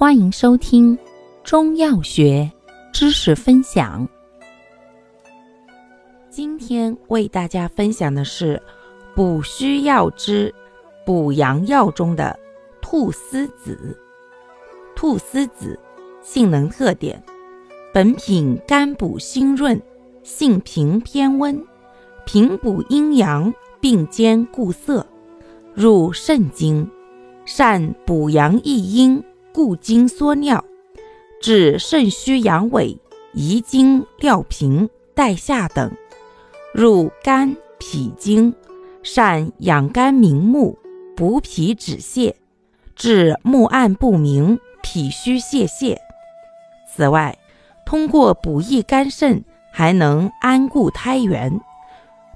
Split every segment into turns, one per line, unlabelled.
欢迎收听中药学知识分享。今天为大家分享的是补虚药之补阳药中的菟丝子。菟丝子性能特点：本品甘补心润，性平偏温，平补阴阳，并兼固涩，入肾经，善补阳益阴。固精缩尿，治肾虚阳痿、遗精尿频、带下等；入肝脾经，善养肝明目、补脾止泻，治目暗不明、脾虚泄泻。此外，通过补益肝肾，还能安固胎元；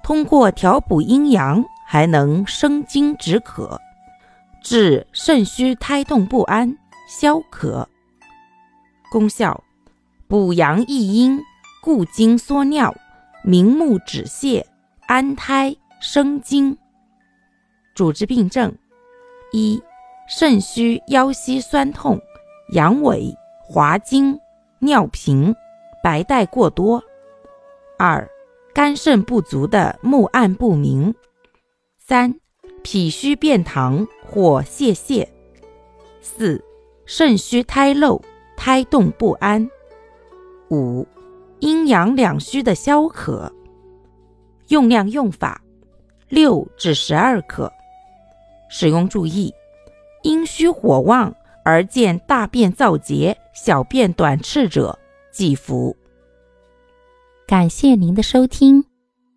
通过调补阴阳，还能生津止渴，治肾虚胎动不安。消渴，功效：补阳益阴、固精缩尿、明目止泻、安胎生津。主治病症：一、肾虚腰膝酸痛、阳痿、滑精、尿频、白带过多；二、肝肾不足的目暗不明；三、脾虚便溏或泄泻；四。肾虚胎漏、胎动不安；五、阴阳两虚的消渴。用量用法：六至十二克。使用注意：阴虚火旺而见大便燥结、小便短赤者忌服。感谢您的收听，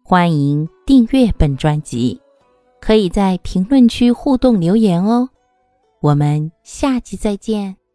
欢迎订阅本专辑，可以在评论区互动留言哦。我们下期再见。